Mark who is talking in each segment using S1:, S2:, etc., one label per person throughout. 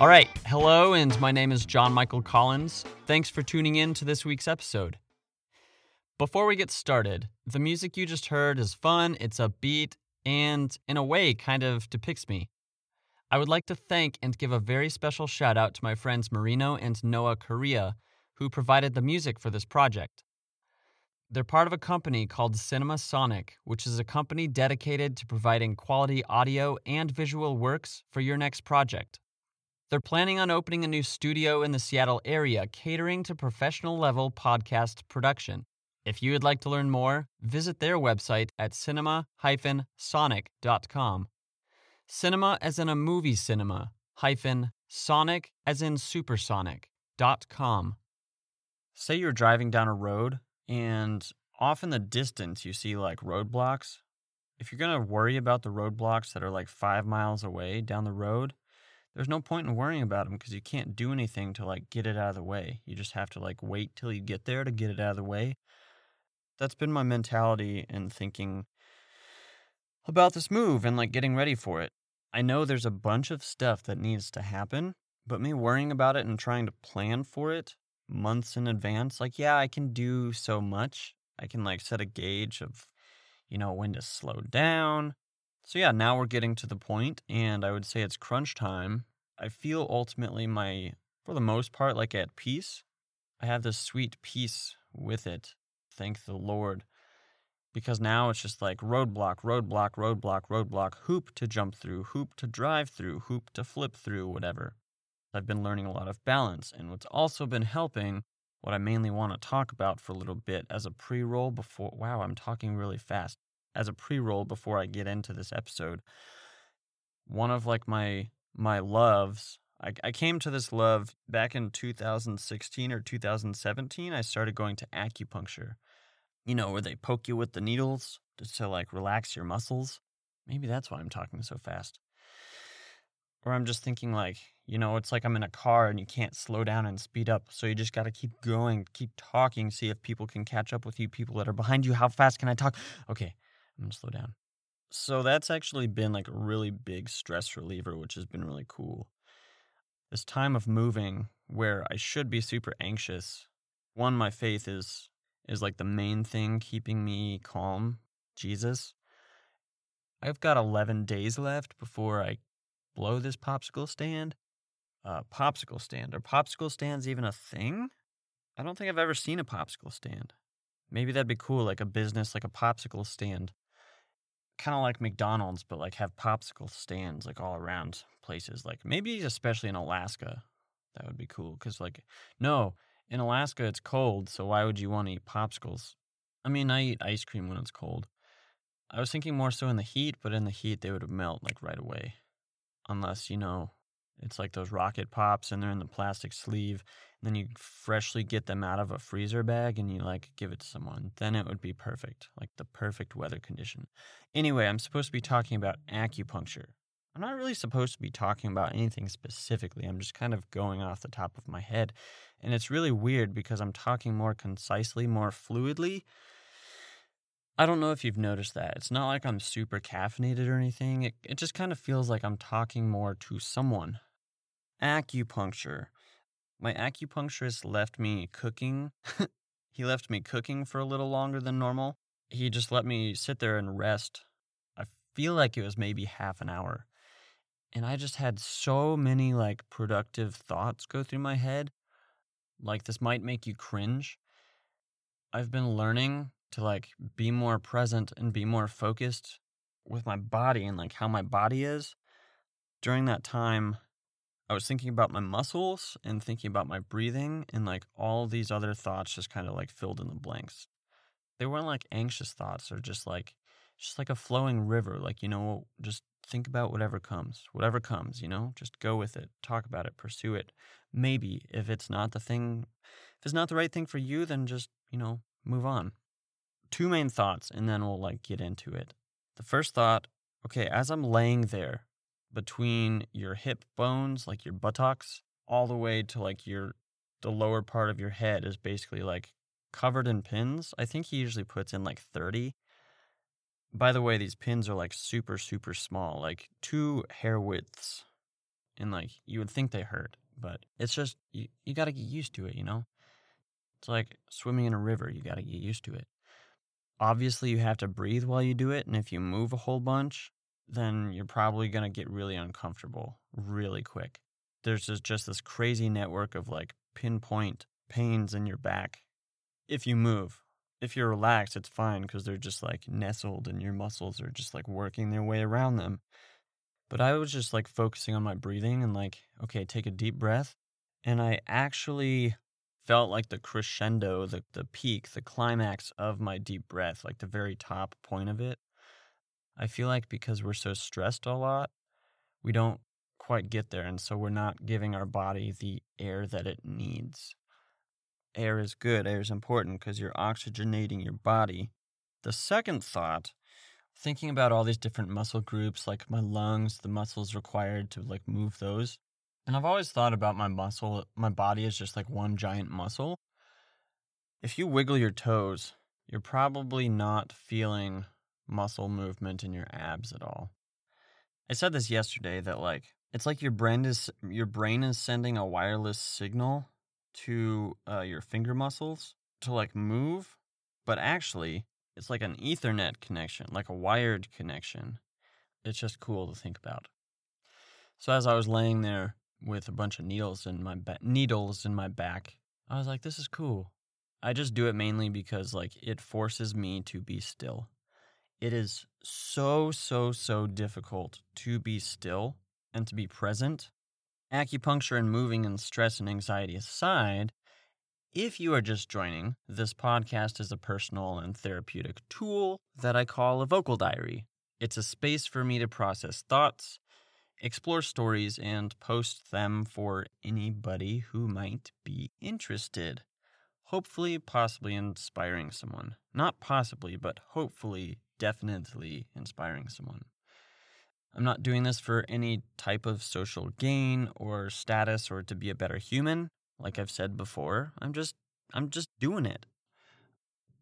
S1: All right. Hello, and my name is John Michael Collins. Thanks for tuning in to this week's episode. Before we get started, the music you just heard is fun, it's upbeat, and in a way kind of depicts me. I would like to thank and give a very special shout out to my friends Marino and Noah Korea, who provided the music for this project. They're part of a company called Cinema Sonic, which is a company dedicated to providing quality audio and visual works for your next project. They're planning on opening a new studio in the Seattle area catering to professional level podcast production. If you would like to learn more, visit their website at cinema-sonic.com. Cinema as in a movie cinema, hyphen sonic as in supersonic, dot com. Say you're driving down a road and off in the distance you see like roadblocks. If you're going to worry about the roadblocks that are like five miles away down the road, there's no point in worrying about them because you can't do anything to like get it out of the way. You just have to like wait till you get there to get it out of the way. That's been my mentality and thinking about this move and like getting ready for it. I know there's a bunch of stuff that needs to happen, but me worrying about it and trying to plan for it months in advance, like, yeah, I can do so much. I can like set a gauge of, you know, when to slow down. So, yeah, now we're getting to the point, and I would say it's crunch time. I feel ultimately my, for the most part, like at peace. I have this sweet peace with it. Thank the Lord because now it's just like roadblock, roadblock, roadblock, roadblock, hoop to jump through, hoop to drive through, hoop to flip through, whatever. I've been learning a lot of balance, and what's also been helping, what I mainly want to talk about for a little bit as a pre roll before, wow, I'm talking really fast, as a pre roll before I get into this episode. One of like my my loves I, I came to this love back in 2016 or 2017 i started going to acupuncture you know, where they poke you with the needles just to like relax your muscles. Maybe that's why I'm talking so fast. Or I'm just thinking like, you know, it's like I'm in a car and you can't slow down and speed up. So you just got to keep going, keep talking, see if people can catch up with you, people that are behind you. How fast can I talk? Okay, I'm to slow down. So that's actually been like a really big stress reliever, which has been really cool. This time of moving where I should be super anxious, one, my faith is is like the main thing keeping me calm. Jesus. I've got 11 days left before I blow this popsicle stand. Uh, popsicle stand. Are popsicle stands even a thing? I don't think I've ever seen a popsicle stand. Maybe that'd be cool, like a business, like a popsicle stand. Kind of like McDonald's, but like have popsicle stands like all around places. Like maybe especially in Alaska. That would be cool. Cause like, no, in Alaska, it's cold, so why would you want to eat popsicles? I mean, I eat ice cream when it's cold. I was thinking more so in the heat, but in the heat, they would melt like right away. Unless, you know, it's like those rocket pops and they're in the plastic sleeve. And then you freshly get them out of a freezer bag and you like give it to someone. Then it would be perfect, like the perfect weather condition. Anyway, I'm supposed to be talking about acupuncture. I'm not really supposed to be talking about anything specifically. I'm just kind of going off the top of my head. And it's really weird because I'm talking more concisely, more fluidly. I don't know if you've noticed that. It's not like I'm super caffeinated or anything. It, it just kind of feels like I'm talking more to someone. Acupuncture. My acupuncturist left me cooking. he left me cooking for a little longer than normal. He just let me sit there and rest. I feel like it was maybe half an hour and I just had so many like productive thoughts go through my head. Like this might make you cringe. I've been learning to like be more present and be more focused with my body and like how my body is. During that time, I was thinking about my muscles and thinking about my breathing and like all these other thoughts just kind of like filled in the blanks. They weren't like anxious thoughts or just like just like a flowing river, like you know, just think about whatever comes, whatever comes, you know, just go with it, talk about it, pursue it. Maybe if it's not the thing, if it's not the right thing for you, then just, you know, move on. Two main thoughts, and then we'll like get into it. The first thought, okay, as I'm laying there between your hip bones, like your buttocks, all the way to like your, the lower part of your head is basically like covered in pins. I think he usually puts in like 30 by the way, these pins are like super, super small, like two hair widths. and like you would think they hurt, but it's just you, you got to get used to it, you know? It's like swimming in a river, you got to get used to it. Obviously, you have to breathe while you do it, and if you move a whole bunch, then you're probably going to get really uncomfortable really quick. There's just, just this crazy network of like pinpoint pains in your back if you move. If you're relaxed, it's fine because they're just like nestled and your muscles are just like working their way around them. But I was just like focusing on my breathing and like, okay, take a deep breath. And I actually felt like the crescendo, the, the peak, the climax of my deep breath, like the very top point of it. I feel like because we're so stressed a lot, we don't quite get there. And so we're not giving our body the air that it needs. Air is good, air is important because you're oxygenating your body. The second thought, thinking about all these different muscle groups, like my lungs, the muscles required to like move those. And I've always thought about my muscle, my body is just like one giant muscle. If you wiggle your toes, you're probably not feeling muscle movement in your abs at all. I said this yesterday that like it's like your brain is your brain is sending a wireless signal to uh, your finger muscles to like move, but actually it's like an Ethernet connection, like a wired connection. It's just cool to think about. So as I was laying there with a bunch of needles in my ba- needles in my back, I was like, "This is cool." I just do it mainly because like it forces me to be still. It is so so so difficult to be still and to be present Acupuncture and moving and stress and anxiety aside, if you are just joining, this podcast is a personal and therapeutic tool that I call a vocal diary. It's a space for me to process thoughts, explore stories, and post them for anybody who might be interested. Hopefully, possibly inspiring someone. Not possibly, but hopefully, definitely inspiring someone. I'm not doing this for any type of social gain or status or to be a better human. Like I've said before, I'm just I'm just doing it.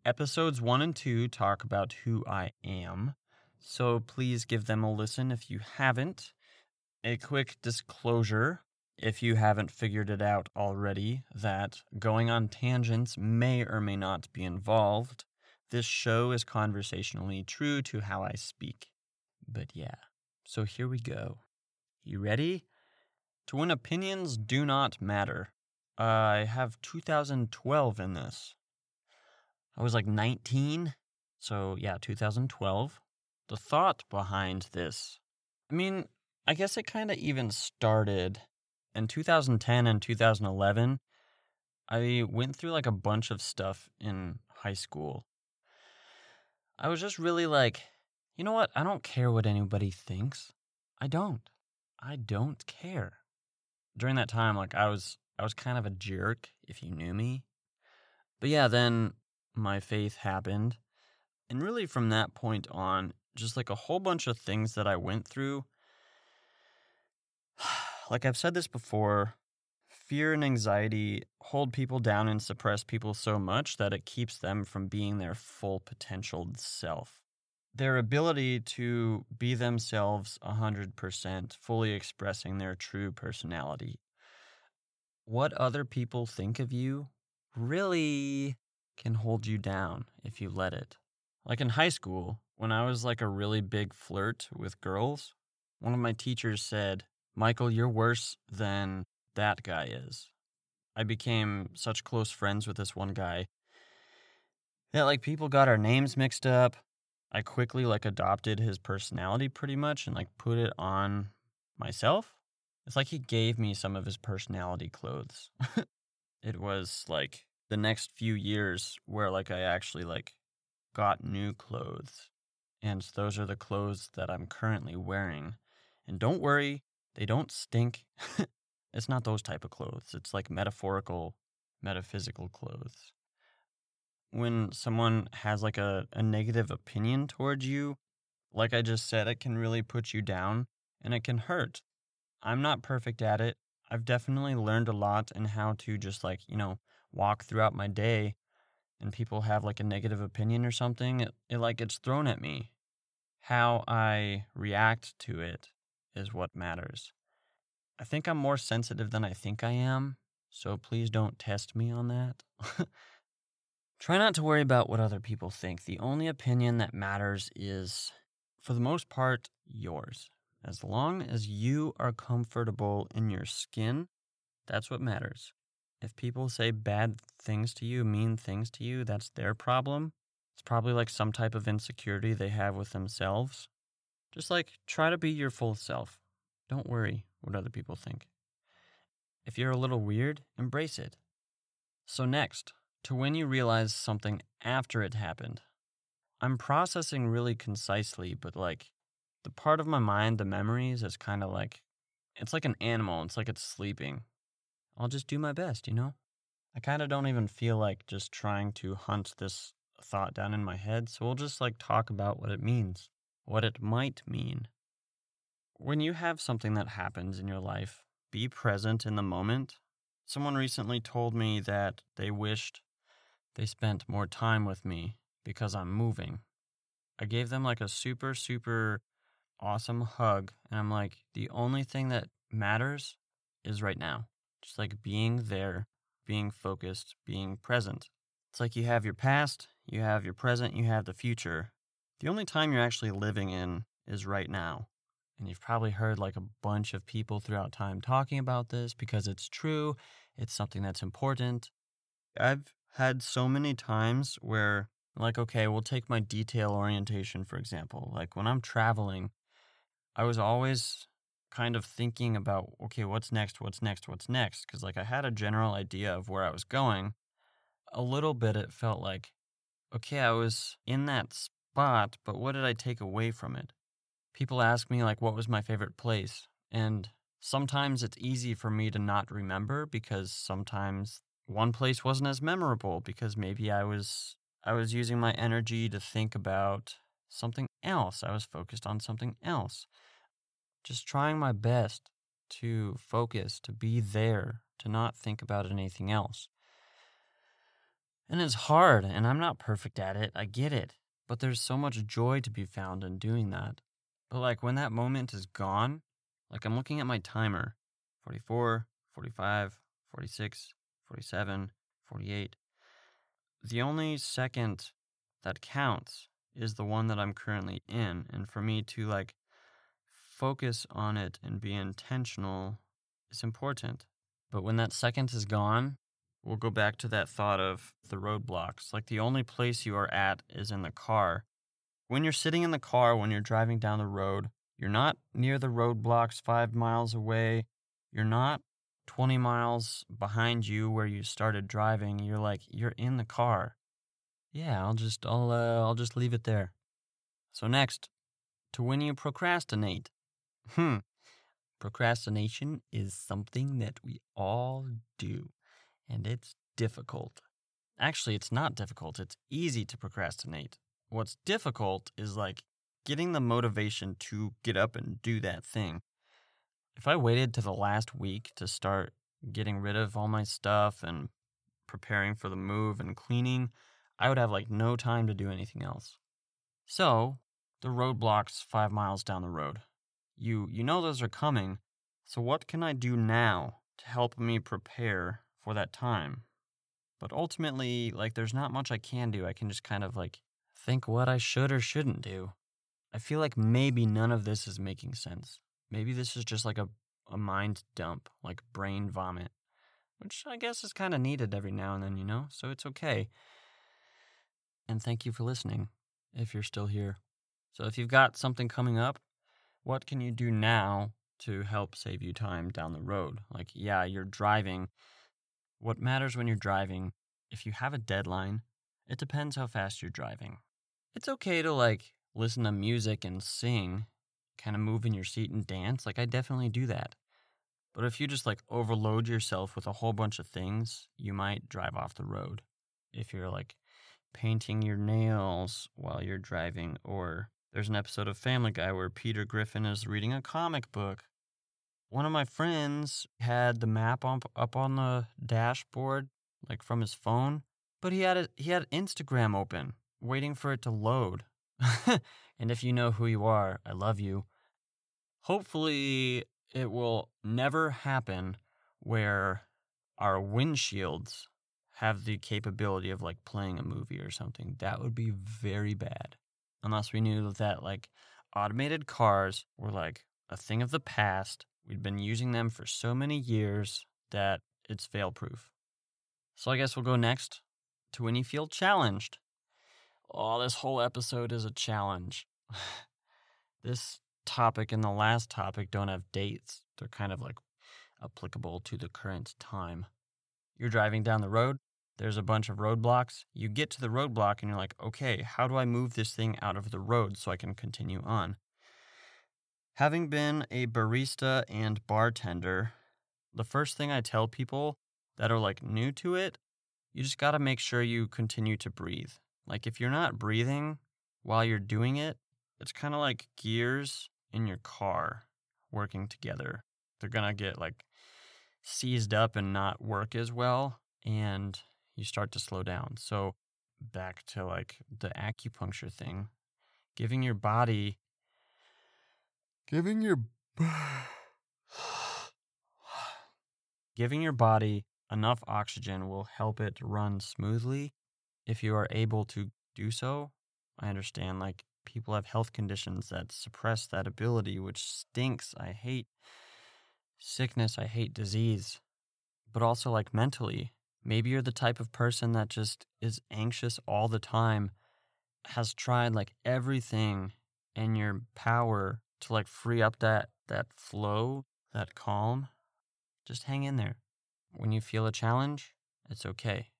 S1: Episodes 1 and 2 talk about who I am, so please give them a listen if you haven't. A quick disclosure if you haven't figured it out already that going on tangents may or may not be involved. This show is conversationally true to how I speak. But yeah. So here we go. You ready? To win opinions do not matter. Uh, I have 2012 in this. I was like 19. So yeah, 2012. The thought behind this. I mean, I guess it kind of even started in 2010 and 2011. I went through like a bunch of stuff in high school. I was just really like you know what? I don't care what anybody thinks. I don't. I don't care. During that time, like I was I was kind of a jerk if you knew me. But yeah, then my faith happened. And really from that point on, just like a whole bunch of things that I went through. like I've said this before, fear and anxiety hold people down and suppress people so much that it keeps them from being their full potential self their ability to be themselves 100%, fully expressing their true personality. What other people think of you really can hold you down if you let it. Like in high school, when I was like a really big flirt with girls, one of my teachers said, Michael, you're worse than that guy is. I became such close friends with this one guy that like people got our names mixed up. I quickly like adopted his personality pretty much and like put it on myself. It's like he gave me some of his personality clothes. it was like the next few years where like I actually like got new clothes. And those are the clothes that I'm currently wearing. And don't worry, they don't stink. it's not those type of clothes. It's like metaphorical, metaphysical clothes when someone has like a, a negative opinion towards you, like I just said, it can really put you down and it can hurt. I'm not perfect at it. I've definitely learned a lot in how to just like, you know, walk throughout my day and people have like a negative opinion or something, it, it like gets thrown at me. How I react to it is what matters. I think I'm more sensitive than I think I am, so please don't test me on that. Try not to worry about what other people think. The only opinion that matters is, for the most part, yours. As long as you are comfortable in your skin, that's what matters. If people say bad things to you, mean things to you, that's their problem. It's probably like some type of insecurity they have with themselves. Just like try to be your full self. Don't worry what other people think. If you're a little weird, embrace it. So, next, to when you realize something after it happened. I'm processing really concisely, but like the part of my mind, the memories, is kind of like it's like an animal. It's like it's sleeping. I'll just do my best, you know? I kind of don't even feel like just trying to hunt this thought down in my head, so we'll just like talk about what it means, what it might mean. When you have something that happens in your life, be present in the moment. Someone recently told me that they wished they spent more time with me because I'm moving. I gave them like a super, super awesome hug. And I'm like, the only thing that matters is right now. Just like being there, being focused, being present. It's like you have your past, you have your present, you have the future. The only time you're actually living in is right now. And you've probably heard like a bunch of people throughout time talking about this because it's true. It's something that's important. I've had so many times where, like, okay, we'll take my detail orientation, for example. Like, when I'm traveling, I was always kind of thinking about, okay, what's next? What's next? What's next? Because, like, I had a general idea of where I was going. A little bit, it felt like, okay, I was in that spot, but what did I take away from it? People ask me, like, what was my favorite place? And sometimes it's easy for me to not remember because sometimes one place wasn't as memorable because maybe I was I was using my energy to think about something else. I was focused on something else. Just trying my best to focus, to be there, to not think about anything else. And it's hard, and I'm not perfect at it. I get it. But there's so much joy to be found in doing that. But like when that moment is gone, like I'm looking at my timer 44, 45, 46, 47, 48. The only second that counts is the one that I'm currently in. And for me to like focus on it and be intentional is important. But when that second is gone, we'll go back to that thought of the roadblocks. Like the only place you are at is in the car. When you're sitting in the car, when you're driving down the road, you're not near the roadblocks five miles away. You're not 20 miles behind you where you started driving, you're like, you're in the car. Yeah, I'll just, I'll, uh, I'll just leave it there. So next, to when you procrastinate. Hmm. Procrastination is something that we all do, and it's difficult. Actually, it's not difficult. It's easy to procrastinate. What's difficult is like getting the motivation to get up and do that thing if I waited to the last week to start getting rid of all my stuff and preparing for the move and cleaning, I would have like no time to do anything else. So, the roadblocks 5 miles down the road. You you know those are coming. So what can I do now to help me prepare for that time? But ultimately, like there's not much I can do. I can just kind of like think what I should or shouldn't do. I feel like maybe none of this is making sense. Maybe this is just like a, a mind dump, like brain vomit, which I guess is kind of needed every now and then, you know? So it's okay. And thank you for listening if you're still here. So if you've got something coming up, what can you do now to help save you time down the road? Like, yeah, you're driving. What matters when you're driving, if you have a deadline, it depends how fast you're driving. It's okay to like listen to music and sing kind of move in your seat and dance, like I definitely do that. But if you just like overload yourself with a whole bunch of things, you might drive off the road. If you're like painting your nails while you're driving, or there's an episode of Family Guy where Peter Griffin is reading a comic book. One of my friends had the map on, up on the dashboard, like from his phone, but he had he had Instagram open, waiting for it to load. and if you know who you are, I love you. Hopefully, it will never happen where our windshields have the capability of like playing a movie or something. That would be very bad. Unless we knew that like automated cars were like a thing of the past. We'd been using them for so many years that it's fail proof. So I guess we'll go next to when you feel challenged. Oh, this whole episode is a challenge. this topic and the last topic don't have dates. They're kind of like applicable to the current time. You're driving down the road, there's a bunch of roadblocks. You get to the roadblock and you're like, okay, how do I move this thing out of the road so I can continue on? Having been a barista and bartender, the first thing I tell people that are like new to it, you just got to make sure you continue to breathe. Like if you're not breathing while you're doing it, it's kind of like gears in your car working together. They're going to get like seized up and not work as well and you start to slow down. So back to like the acupuncture thing, giving your body giving your giving your body enough oxygen will help it run smoothly if you are able to do so. I understand like people have health conditions that suppress that ability, which stinks. I hate sickness, I hate disease. But also, like mentally, maybe you're the type of person that just is anxious all the time, has tried like everything in your power to like free up that that flow, that calm. Just hang in there. When you feel a challenge, it's okay.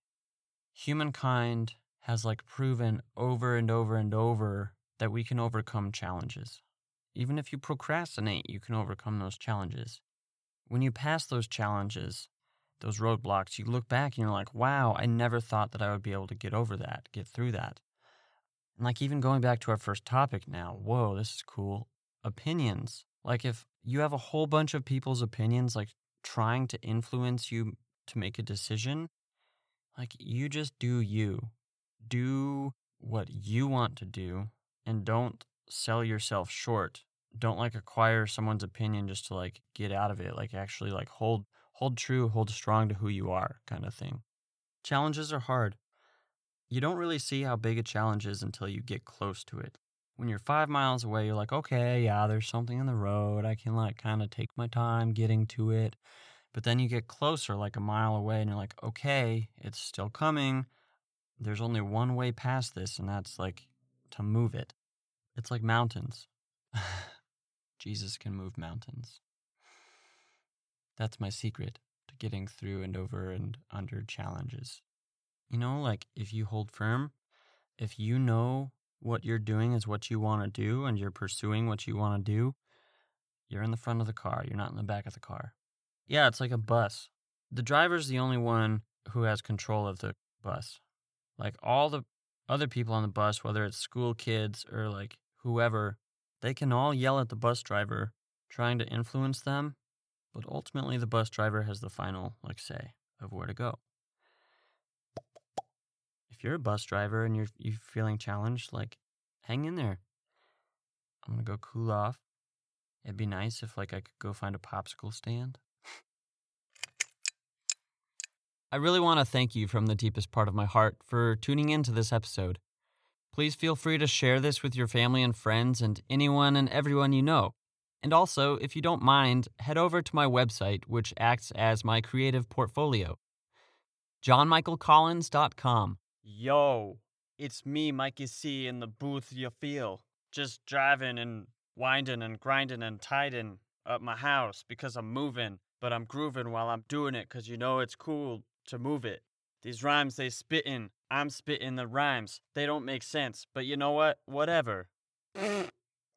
S1: Humankind has like proven over and over and over that we can overcome challenges. Even if you procrastinate, you can overcome those challenges. When you pass those challenges, those roadblocks, you look back and you're like, wow, I never thought that I would be able to get over that, get through that. And like even going back to our first topic now, whoa, this is cool. Opinions. Like if you have a whole bunch of people's opinions, like trying to influence you to make a decision, like you just do you. Do what you want to do and don't sell yourself short. Don't like acquire someone's opinion just to like get out of it. Like actually like hold hold true, hold strong to who you are kind of thing. Challenges are hard. You don't really see how big a challenge is until you get close to it. When you're five miles away, you're like, okay, yeah, there's something in the road. I can like kind of take my time getting to it. But then you get closer, like a mile away, and you're like, okay, it's still coming. There's only one way past this, and that's like to move it. It's like mountains. Jesus can move mountains. That's my secret to getting through and over and under challenges. You know, like if you hold firm, if you know what you're doing is what you want to do and you're pursuing what you want to do, you're in the front of the car. You're not in the back of the car. Yeah, it's like a bus. The driver's the only one who has control of the bus. Like all the other people on the bus, whether it's school kids or like whoever, they can all yell at the bus driver trying to influence them, but ultimately the bus driver has the final like say of where to go. If you're a bus driver and you're you feeling challenged, like hang in there. I'm gonna go cool off. It'd be nice if like I could go find a popsicle stand. I really want to thank you from the deepest part of my heart for tuning in to this episode. Please feel free to share this with your family and friends and anyone and everyone you know. And also, if you don't mind, head over to my website, which acts as my creative portfolio johnmichaelcollins.com. Yo, it's me, Mikey C, in the booth you feel. Just driving and winding and grinding and tiding up my house because I'm moving, but I'm grooving while I'm doing it because you know it's cool to move it. These rhymes they spittin', I'm spittin' the rhymes. They don't make sense, but you know what? Whatever.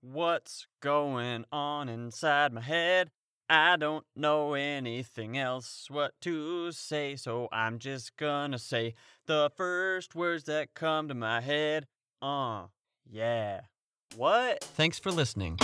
S1: What's going on inside my head? I don't know anything else what to say, so I'm just gonna say the first words that come to my head. Uh, yeah. What? Thanks for listening.